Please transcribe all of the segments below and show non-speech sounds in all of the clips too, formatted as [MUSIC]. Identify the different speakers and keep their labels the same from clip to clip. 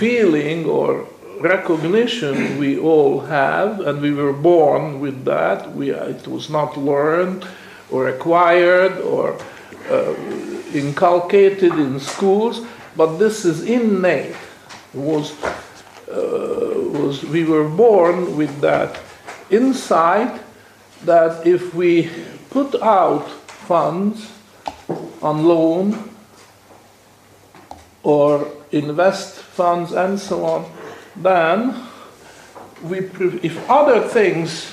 Speaker 1: feeling or recognition we all have, and we were born with that. We, it was not learned or acquired or uh, inculcated in schools, but this is innate. Was, uh, was we were born with that insight that if we put out funds on loan or invest funds and so on, then we, if other things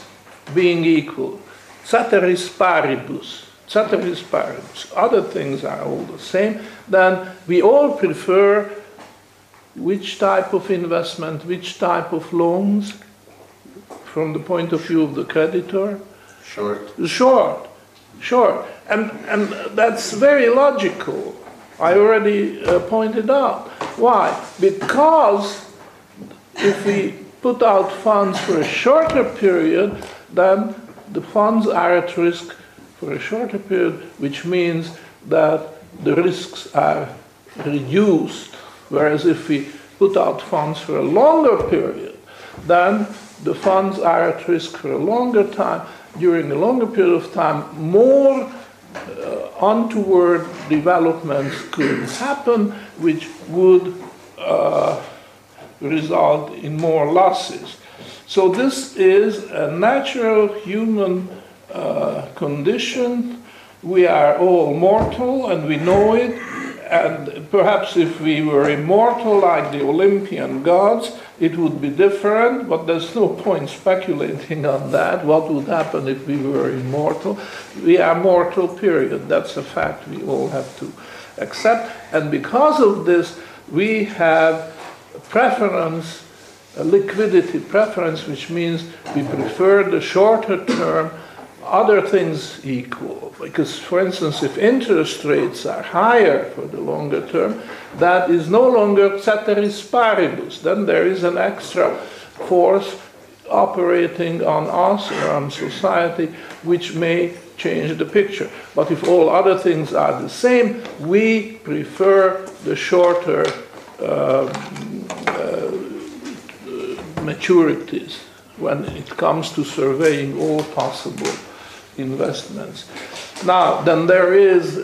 Speaker 1: being equal, ceteris paribus, ceteris paribus, other things are all the same, then we all prefer which type of investment, which type of loans, from the point of view of the creditor?
Speaker 2: Short.
Speaker 1: Short, short. And, and that's very logical. I already uh, pointed out. Why? Because if we put out funds for a shorter period, then the funds are at risk for a shorter period, which means that the risks are reduced. Whereas if we put out funds for a longer period, then the funds are at risk for a longer time. During a longer period of time, more untoward developments could happen, which would uh, result in more losses. So, this is a natural human uh, condition. We are all mortal and we know it. And perhaps if we were immortal like the Olympian gods, it would be different, but there's no point speculating on that. What would happen if we were immortal? We are mortal, period. That's a fact we all have to accept. And because of this, we have preference, a liquidity preference, which means we prefer the shorter term, other things equal. Because, for instance, if interest rates are higher for the longer term, that is no longer ceteris paribus. Then there is an extra force operating on us or on society which may change the picture. But if all other things are the same, we prefer the shorter uh, maturities when it comes to surveying all possible investments. Now, then there is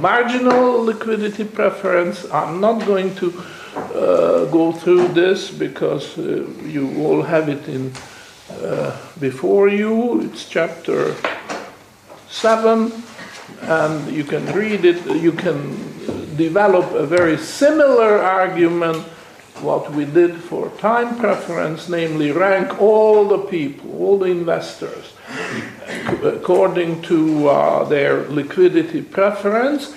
Speaker 1: marginal liquidity preference. I'm not going to uh, go through this because uh, you all have it in uh, before you. It's chapter 7, and you can read it. You can develop a very similar argument what we did for time preference, namely rank all the people, all the investors, according to uh, their liquidity preference.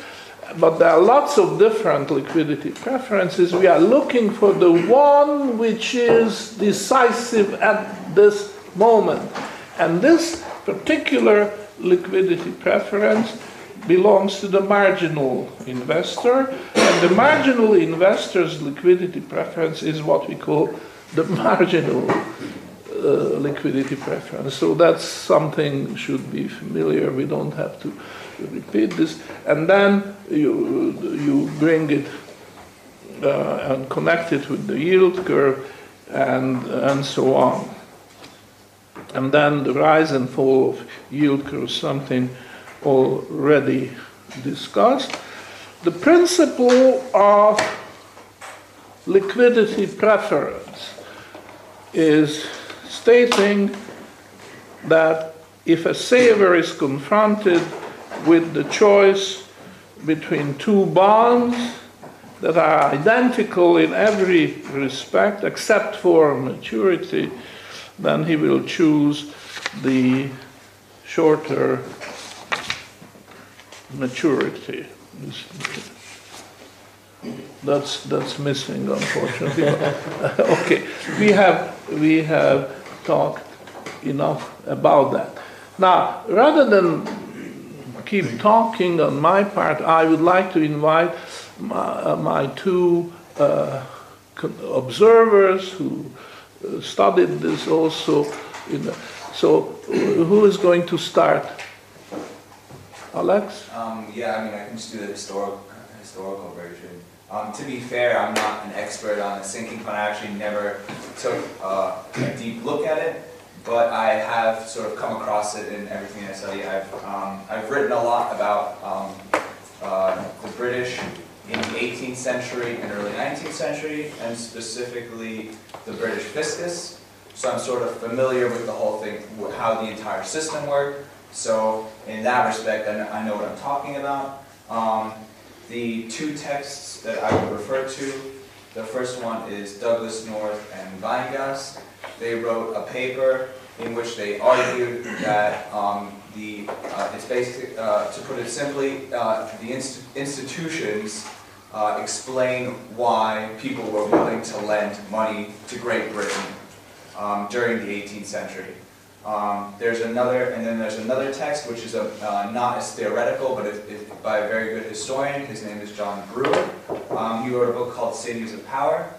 Speaker 1: But there are lots of different liquidity preferences. We are looking for the one which is decisive at this moment. And this particular liquidity preference belongs to the marginal investor, and the marginal investor's liquidity preference is what we call the marginal liquidity preference. So that's something should be familiar. We don't have to repeat this. And then you you bring it uh, and connect it with the yield curve, and and so on. And then the rise and fall of yield curve, is something already discussed. The principle of liquidity preference is stating that if a saver is confronted with the choice between two bonds that are identical in every respect except for maturity, then he will choose the shorter maturity. That's that's missing, unfortunately. [LAUGHS] okay, we have we have talked enough about that. Now, rather than keep talking on my part, I would like to invite my, uh, my two uh, observers who uh, studied this also. The, so, who is going to start? Alex?
Speaker 3: Um, yeah, I mean, I can just do the historical historical version.
Speaker 2: Um, to be fair, I'm not an expert on the sinking fund. I actually never took uh, a deep look at it, but I have sort of come across it in everything I study. I've, um, I've written a lot about um, uh, the British in the 18th century and early 19th century, and specifically the British fiscus. So I'm sort of familiar with the whole thing, how the entire system worked. So in that respect, I I know what I'm talking about. The two texts that I would refer to, the first one is Douglass North and Weingast. They wrote a paper in which they argued that um, the, uh, it's basic, uh, to put it simply, uh, the inst- institutions uh, explain why people were willing to lend money to Great Britain um, during the 18th century. Um, there's another, and then there's another text which is a, uh, not as theoretical, but it, it, by a very good historian. His name is John Brewer. Um, he wrote a book called Sinews of Power,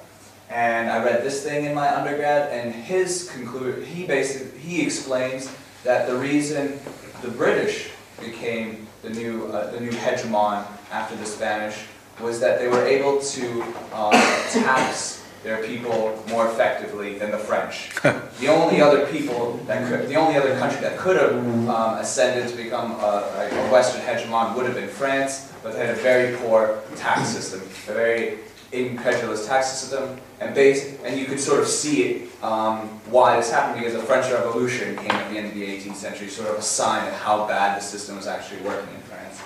Speaker 2: and I read this thing in my undergrad. And his conclude, he basically he explains that the reason the British became the new uh, the new hegemon after the Spanish was that they were able to um, tax their people more effectively than the French. [LAUGHS] the only other people that could, the only other country that could have um, ascended to become a, a Western hegemon would have been France, but they had a very poor tax system, a very incredulous tax system, and base, and you could sort of see it um, why this happened because the French Revolution came at the end of the 18th century, sort of a sign of how bad the system was actually working in France.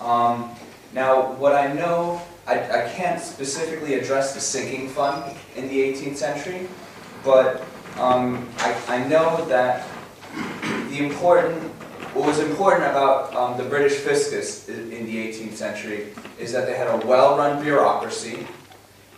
Speaker 2: Um, now, what I know, I, I can't specifically address the sinking fund in the 18th century, but um, I, I know that the important, what was important about um, the British fiscus in the 18th century is that they had a well-run bureaucracy.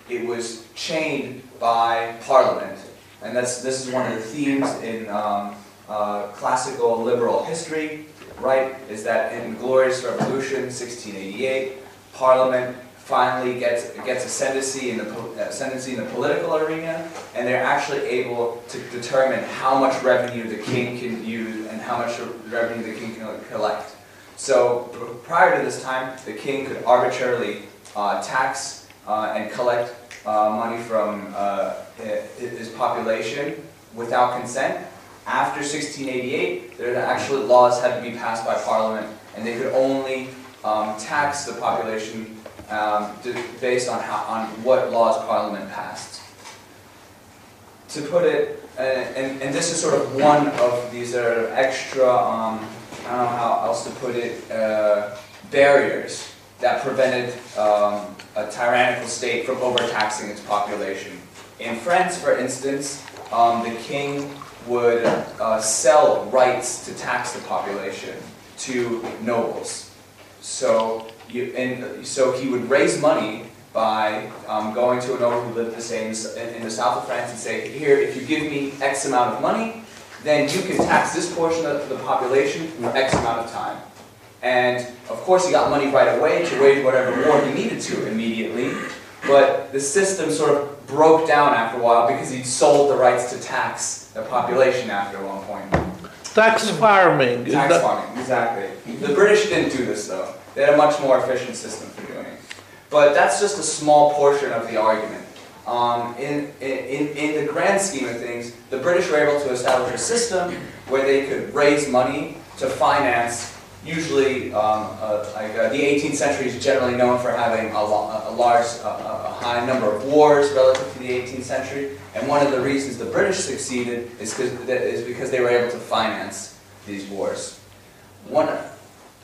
Speaker 2: It was chained by Parliament, and that's this is one of the themes in um, uh, classical liberal history. Right, is that in Glorious Revolution, 1688, Parliament finally gets gets ascendancy in the ascendancy in the political arena, and they're actually able to determine how much revenue the king can use and how much revenue the king can collect. So prior to this time, the king could arbitrarily uh, tax uh, and collect uh, money from uh, his population without consent. After 1688, there actually laws had to be passed by Parliament, and they could only um, tax the population um, based on how on what laws Parliament passed. To put it, uh, and, and this is sort of one of these are extra. Um, I don't know how else to put it. Uh, barriers that prevented um, a tyrannical state from overtaxing its population. In France, for instance, um, the king would uh, sell rights to tax the population to nobles. So, you, and so he would raise money by um, going to a noble who lived the same in, in the south of France and say, here, if you give me X amount of money, then you can tax this portion of the population for X amount of time. And of course, he got money right away to wage whatever war he needed to immediately. But the system sort of broke down after a while because he'd sold the rights to tax the population after one point.
Speaker 1: Tax farming.
Speaker 2: Tax farming, exactly. The British didn't do this though. They had a much more efficient system for doing it. But that's just a small portion of the argument. Um, in, in, in the grand scheme of things, the British were able to establish a system where they could raise money to finance usually um, uh, like uh, the 18th century is generally known for having a, a large, a high number of wars relative to the 18th century. And one of the reasons the British succeeded is, is because they were able to finance these wars. One,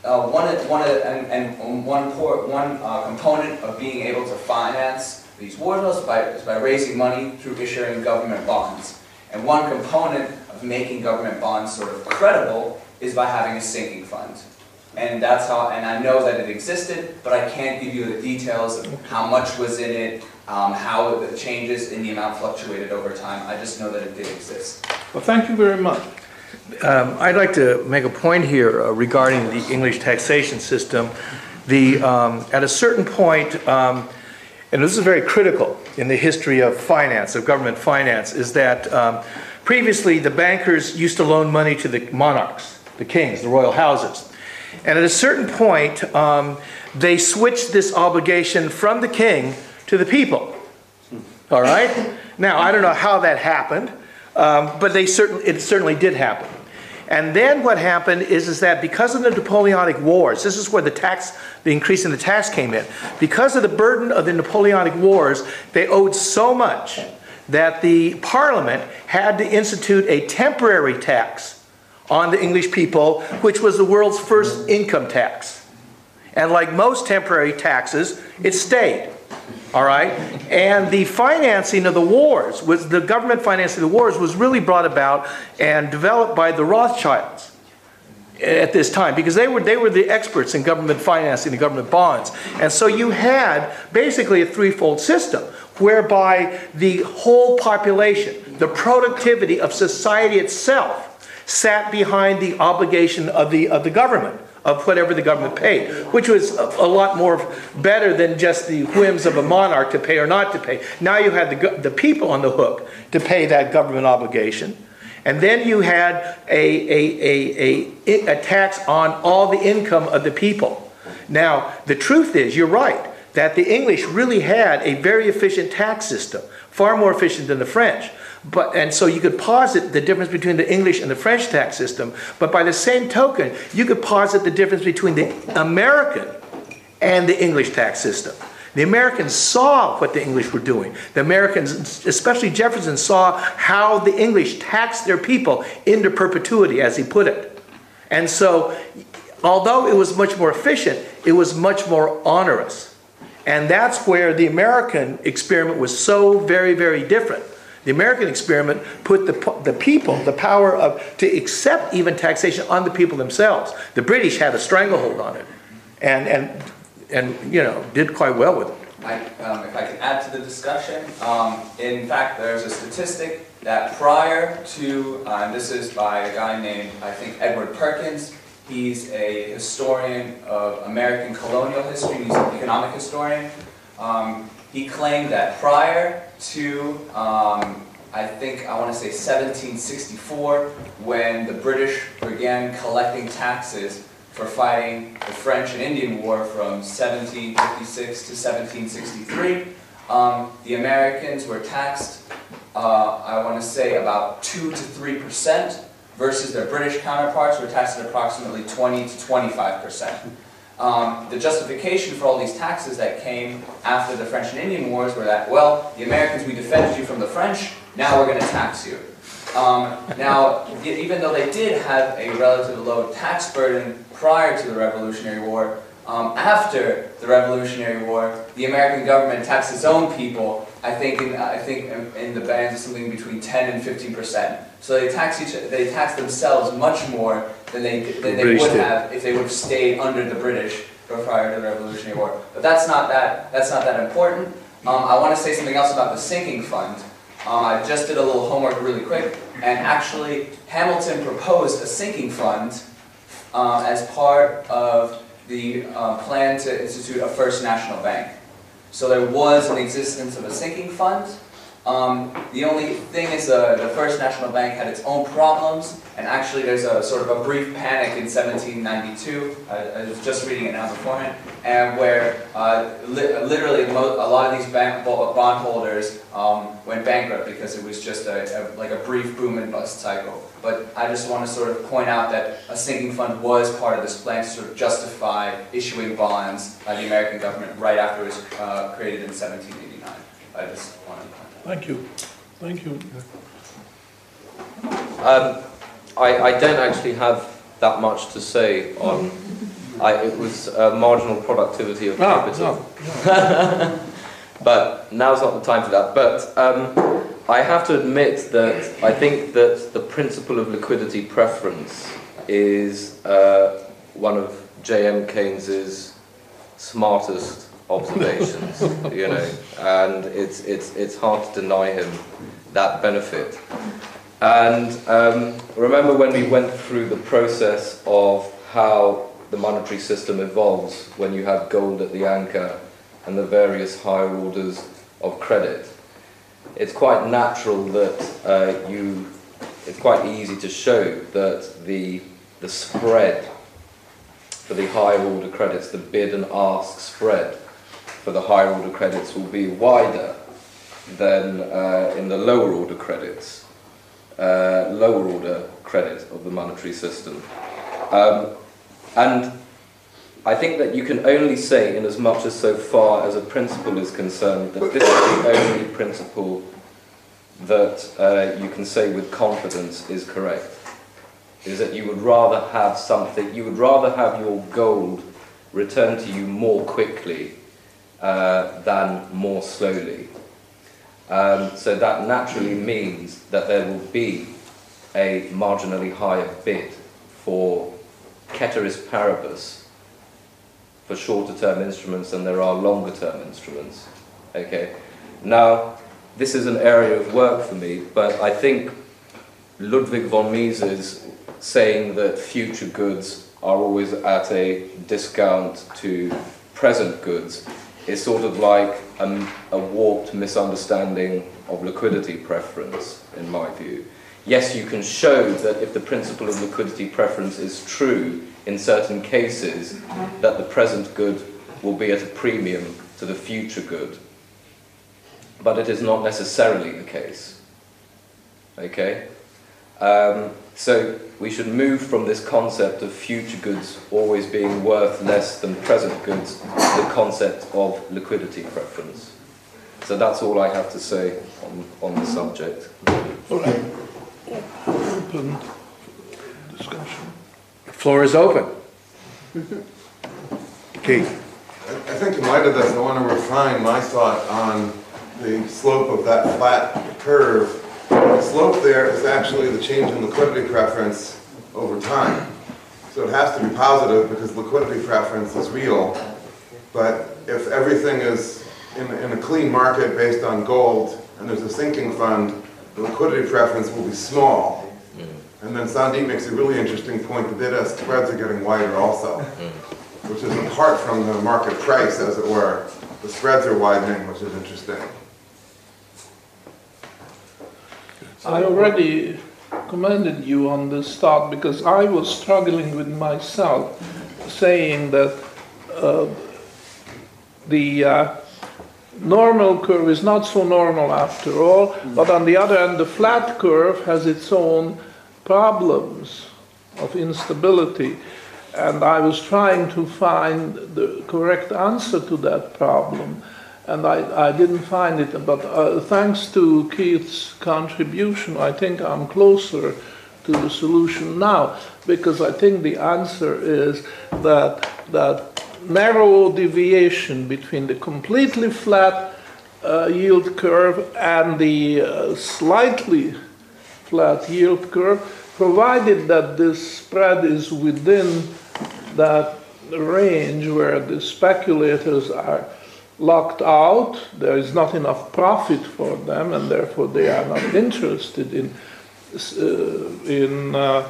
Speaker 2: uh, one, one, and, and one, por- one uh, component of being able to finance these wars was by, is by raising money through issuing government bonds. And one component of making government bonds sort of credible is by having a sinking fund. And that's how, and I know that it existed, but I can't give you the details of how much was in it, um, how the changes in the amount fluctuated over time. I just know that it did exist.
Speaker 1: Well, thank you very much.
Speaker 3: Um, I'd like to make a point here uh, regarding the English taxation system. The, um, at a certain point, um, and this is very critical in the history of finance, of government finance, is that um, previously the bankers used to loan money to the monarchs, the kings, the royal houses. And at a certain point, um, they switched this obligation from the king to the people. All right? Now, I don't know how that happened, um, but they certainly, it certainly did happen. And then what happened is, is that because of the Napoleonic Wars, this is where the tax, the increase in the tax came in. Because of the burden of the Napoleonic Wars, they owed so much that the Parliament had to institute a temporary tax on the English people, which was the world's first income tax. And like most temporary taxes, it stayed. All right? And the financing of the wars, was the government financing of the wars was really brought about and developed by the Rothschilds at this time because they were they were the experts in government financing and government bonds. And so you had basically a threefold system whereby the whole population, the productivity of society itself sat behind the obligation of the of the government of whatever the government paid, which was a, a, lot more better than just the whims of a monarch to pay or not to pay. Now you had the, the people on the hook to pay that government obligation. And then you had a, a, a, a, tax on all the income of the people. Now, the truth is, you're right, that the English really had a very efficient tax system, far more efficient than the French. But, and so you could posit the difference between the English and the French tax system, but by the same token, you could posit the difference between the American and the English tax system. The Americans saw what the English were doing. The Americans, especially Jefferson, saw how the English taxed their people into perpetuity, as he put it. And so, although it was much more efficient, it was much more onerous. And that's where the American experiment was so very, very different. The American experiment put the, the people, the power of, to accept even taxation on the people themselves. The British had a stranglehold on it and, and, and you know, did quite well with it.
Speaker 2: I, um, if I can add to the discussion, um, in fact, there's a statistic that prior to, uh, and this is by a guy named, I think, Edward Perkins. He's a historian of American colonial history. He's an economic historian. Um, he claimed that prior to, um, I think, I want to say 1764, when the British began collecting taxes for fighting the French and Indian War from 1756 to 1763, um, the Americans were taxed, uh, I want to say, about 2 to 3 percent, versus their British counterparts were taxed at approximately 20 to 25 percent. Um, the justification for all these taxes that came after the French and Indian Wars were that, well, the Americans, we defended you from the French, now we're going to tax you. Um, now, even though they did have a relatively low tax burden prior to the Revolutionary War, um, after the Revolutionary War, the American government taxed its own people, I think in, I think in, the bands of something between 10 and 15 percent. So they tax each, they tax themselves much more than they, than they would have if they would have stayed under the British prior to the Revolutionary War. But that's not that, that's not that important. Um, I want to say something else about the sinking fund. Uh, I just did a little homework really quick, and actually Hamilton proposed a sinking fund uh, as part of the uh, plan to institute a first national bank. So there was an existence of a sinking fund, um, the only thing is uh, the First National Bank had its own problems, and actually there's a sort of a brief panic in 1792, I, I was just reading it now beforehand, and where uh, li literally a lot of these bank bondholders um, went bankrupt because it was just a, a, like a brief boom and bust cycle. But I just want to sort of point out that a sinking fund was part of this plan to sort of justify issuing bonds by the American government right after it was uh, created in 1789. I just wanted to
Speaker 1: Thank you. Thank you.
Speaker 4: Um, I, I don't actually have that much to say on. I, it was marginal productivity of ah, capital. No, no. [LAUGHS] but now's not the time for that. But um, I have to admit that I think that the principle of liquidity preference is uh, one of J.M. Keynes's smartest observations, you know, and it's, it's, it's hard to deny him that benefit. And um, remember when we went through the process of how the monetary system evolves when you have gold at the anchor and the various higher orders of credit. It's quite natural that uh, you, it's quite easy to show that the, the spread for the higher order credits, the bid and ask spread for the higher order credits will be wider than uh, in the lower order credits, uh, lower order credit of the monetary system. Um, and I think that you can only say, in as much as so far as a principle is concerned, that this is the only principle that uh, you can say with confidence is correct. Is that you would rather have something, you would rather have your gold returned to you more quickly uh, than more slowly. Um, so that naturally means that there will be a marginally higher bid for ceteris paribus for shorter term instruments than there are longer term instruments. Okay. Now, this is an area of work for me, but I think Ludwig von Mises saying that future goods are always at a discount to present goods is sort of like a, a warped misunderstanding of liquidity preference, in my view. Yes, you can show that if the principle of liquidity preference is true in certain cases, that the present good will be at a premium to the future good. But it is not necessarily the case. Okay? Um, so we should move from this concept of future goods always being worth less than present goods to the concept of liquidity preference. So that's all I have to say on, on the subject.
Speaker 1: All right. Open discussion.
Speaker 3: The floor is open. Keith?
Speaker 5: I I think in light of this, I want to refine my thought on the slope of that flat curve. The slope there is actually the change in liquidity preference over time. So it has to be positive because liquidity preference is real. But if everything is in, in a clean market based on gold and there's a sinking fund, the liquidity preference will be small. And then Sandeep makes a really interesting point, the bid-ask spreads are getting wider also, which is apart from the market price, as it were. The spreads are widening, which is interesting.
Speaker 1: I already commended you on this thought because I was struggling with myself, saying that uh, the uh, normal curve is not so normal after all, but on the other hand, the flat curve has its own problems of instability. And I was trying to find the correct answer to that problem and I, I didn't find it. But uh, thanks to Keith's contribution, I think I'm closer to the solution now, because I think the answer is that that narrow deviation between the completely flat uh, yield curve and the uh, slightly flat yield curve, provided that this spread is within that range where the speculators are locked out, there is not enough profit for them, and therefore they are not interested in, uh, in uh,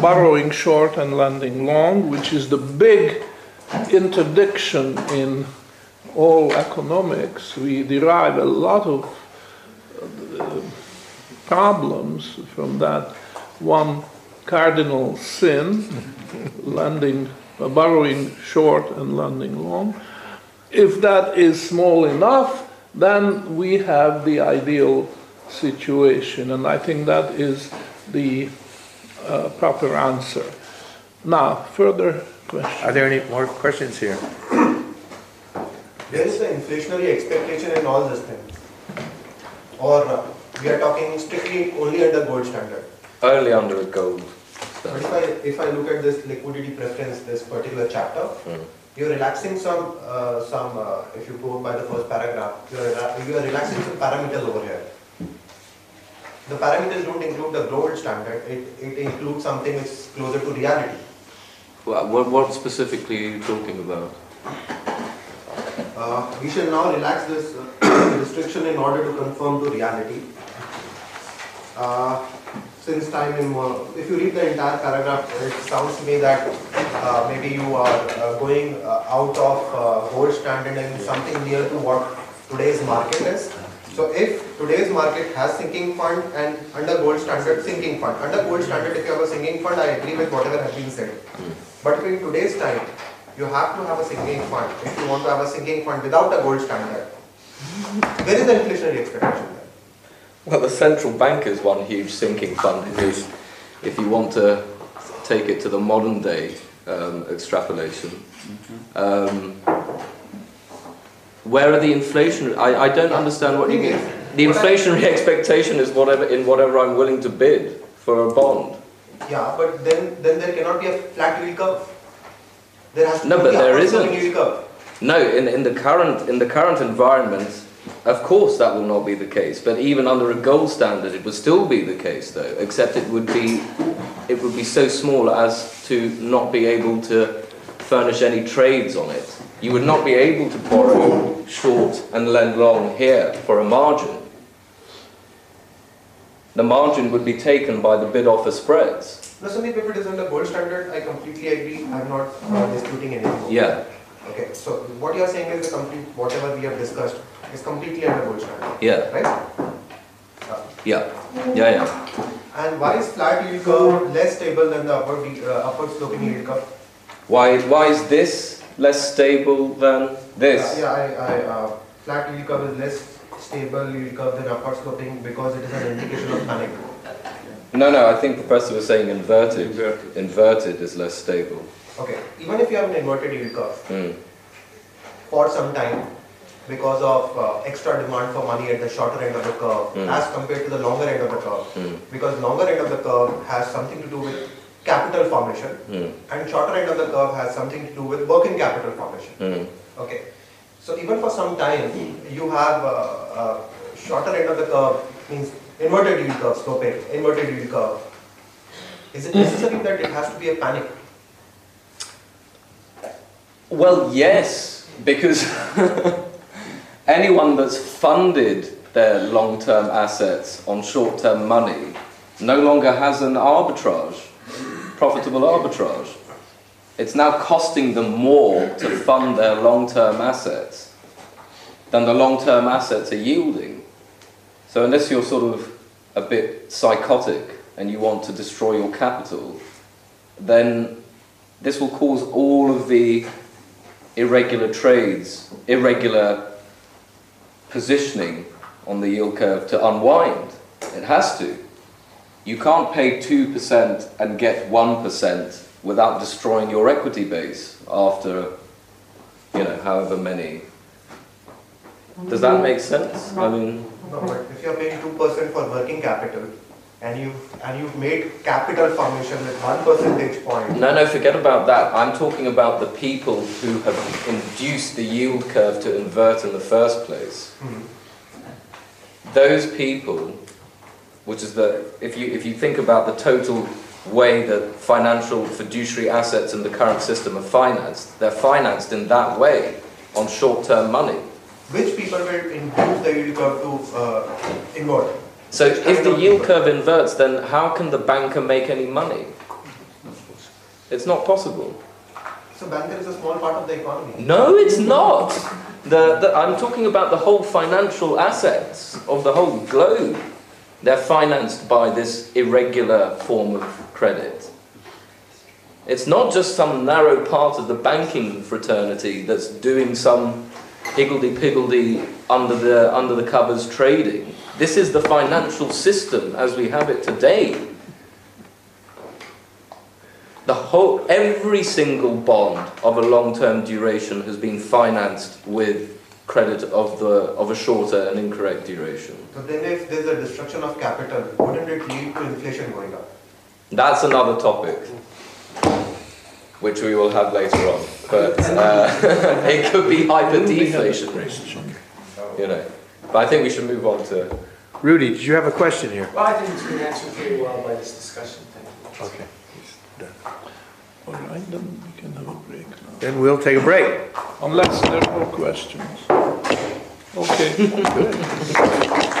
Speaker 1: borrowing short and lending long, which is the big interdiction in all economics. We derive a lot of uh, problems from that one cardinal sin, [LAUGHS] lending, uh, borrowing short and lending long. If that is small enough, then we have the ideal situation, and I think that is the uh, proper answer. Now, further questions?
Speaker 3: Are there any more questions here?
Speaker 6: There is an inflationary expectation in all these things. Or uh, we are talking strictly only under gold standard.
Speaker 4: Only under a gold.
Speaker 6: But if I, if I look at this liquidity preference, this particular chapter,
Speaker 4: Mm.
Speaker 6: You're relaxing some, uh, some uh, if you go by the first paragraph, you're, you are relaxing some parameters over here. The parameters don't include the gold standard, it, it includes something which is closer to reality.
Speaker 4: What, what, what specifically are you talking about?
Speaker 6: Uh, we shall now relax this uh, [COUGHS] restriction in order to conform to reality. Uh, since time more, if you read the entire paragraph, it sounds to me that uh, maybe you are uh, going uh, out of uh, gold standard and something near to what today's market is. So if today's market has sinking fund and under gold standard sinking fund, under gold standard if you have a sinking fund, I agree with whatever has been said. But in today's time, you have to have a sinking fund. If you want to have a sinking fund without a gold standard, where is the inflationary expectation there?
Speaker 4: Well, the central bank is one huge sinking fund because if you want to take it to the modern day um, extrapolation, um, where are the inflation? I, I don't understand what you mean. The inflationary expectation is whatever in whatever I'm willing to bid for a bond.
Speaker 6: Yeah, but then, then there cannot be a flat yield curve. There has to
Speaker 4: No,
Speaker 6: be
Speaker 4: but
Speaker 6: a
Speaker 4: there isn't.
Speaker 6: yield curve.
Speaker 4: No, in, in the current in the current environment, of course that will not be the case. But even under a gold standard, it would still be the case, though. Except it would be it would be so small as to not be able to furnish any trades on it. You would not be able to borrow short and lend long here for a margin. The margin would be taken by the bid offer spreads.
Speaker 6: No, Sandeep, if it is under gold standard, I completely agree. I'm not uh, disputing anything.
Speaker 4: Yeah,
Speaker 6: Okay, so what you are saying is the complete, whatever we have discussed is completely under gold standard,
Speaker 4: yeah,
Speaker 6: right?
Speaker 4: yeah, yeah, yeah.
Speaker 6: And why is flat yield curve less stable than the upward, uh, upward sloping yield curve?
Speaker 4: Why, why is this less stable than this?
Speaker 6: Yeah, I, I, uh, flat yield curve is less stable yield curve than upward sloping because it is an indication of panic.
Speaker 4: No, no, I think Professor was saying inverted. Inverted, is less stable.
Speaker 6: Okay, even if you have an inverted yield curve
Speaker 4: Mm.
Speaker 6: for some time because of uh, extra demand for money at the shorter end of the curve
Speaker 4: Mm.
Speaker 6: as compared to the longer end of the curve,
Speaker 4: Mm.
Speaker 6: because longer end of the curve has something to do with capital formation
Speaker 4: Mm.
Speaker 6: and shorter end of the curve has something to do with working capital formation.
Speaker 4: Mm.
Speaker 6: Okay, so even for some time, you have uh, uh, shorter end of the curve means inverted yield curve, sloping, inverted yield curve. Is it necessary that it has to be a panic?
Speaker 4: Well, yes, because [LAUGHS] anyone that's funded their long term assets on short term money no longer has an arbitrage, profitable arbitrage. It's now costing them more to fund their long term assets than the long term assets are yielding. So, unless you're sort of a bit psychotic and you want to destroy your capital, then this will cause all of the irregular trades, irregular positioning on the yield curve to unwind. It has to. You can't pay 2% and get 1% without destroying your equity base after, you know, however many. Does that make sense? I mean,
Speaker 6: but if you are paying two percent for working capital and you've and you've made capital formation with one percentage point,
Speaker 4: no, no, forget about that. I'm talking about the people who have induced the yield curve to invert in the first place.
Speaker 6: Mhm.
Speaker 4: those people, which is the, if you, if you think about the total way that financial fiduciary assets in the current system are financed, they're financed in that way, on short-term money.
Speaker 6: which people will induce the yield curve to uh, invert?
Speaker 4: So if the yield curve inverts, then how can the banker make any money? It's not possible.
Speaker 6: So banker is a small part of the economy.
Speaker 4: No, it's not. The, the, I'm talking about the whole financial assets of the whole globe. They're financed by this irregular form of credit. It's not just some narrow part of the banking fraternity that's doing some higgledy-piggledy under the, under the covers trading. This is the financial system as we have it today. The whole, every single bond of a long-term duration has been financed with credit of the of a shorter and incorrect duration.
Speaker 6: So then if there's a destruction of capital, wouldn't it lead to inflation going up?
Speaker 4: That's another topic, which we will have later on. But uh, [LAUGHS] it could be hyperdeflationary, you know. But I think we should move on to.
Speaker 3: Rudy, did you have a question here?
Speaker 7: Well, I think it's been answered pretty well by this discussion, thank you.
Speaker 3: Okay.
Speaker 1: All right, then we can have a break now.
Speaker 3: Then we'll take a break.
Speaker 1: Unless there are more questions. Okay, good. [LAUGHS]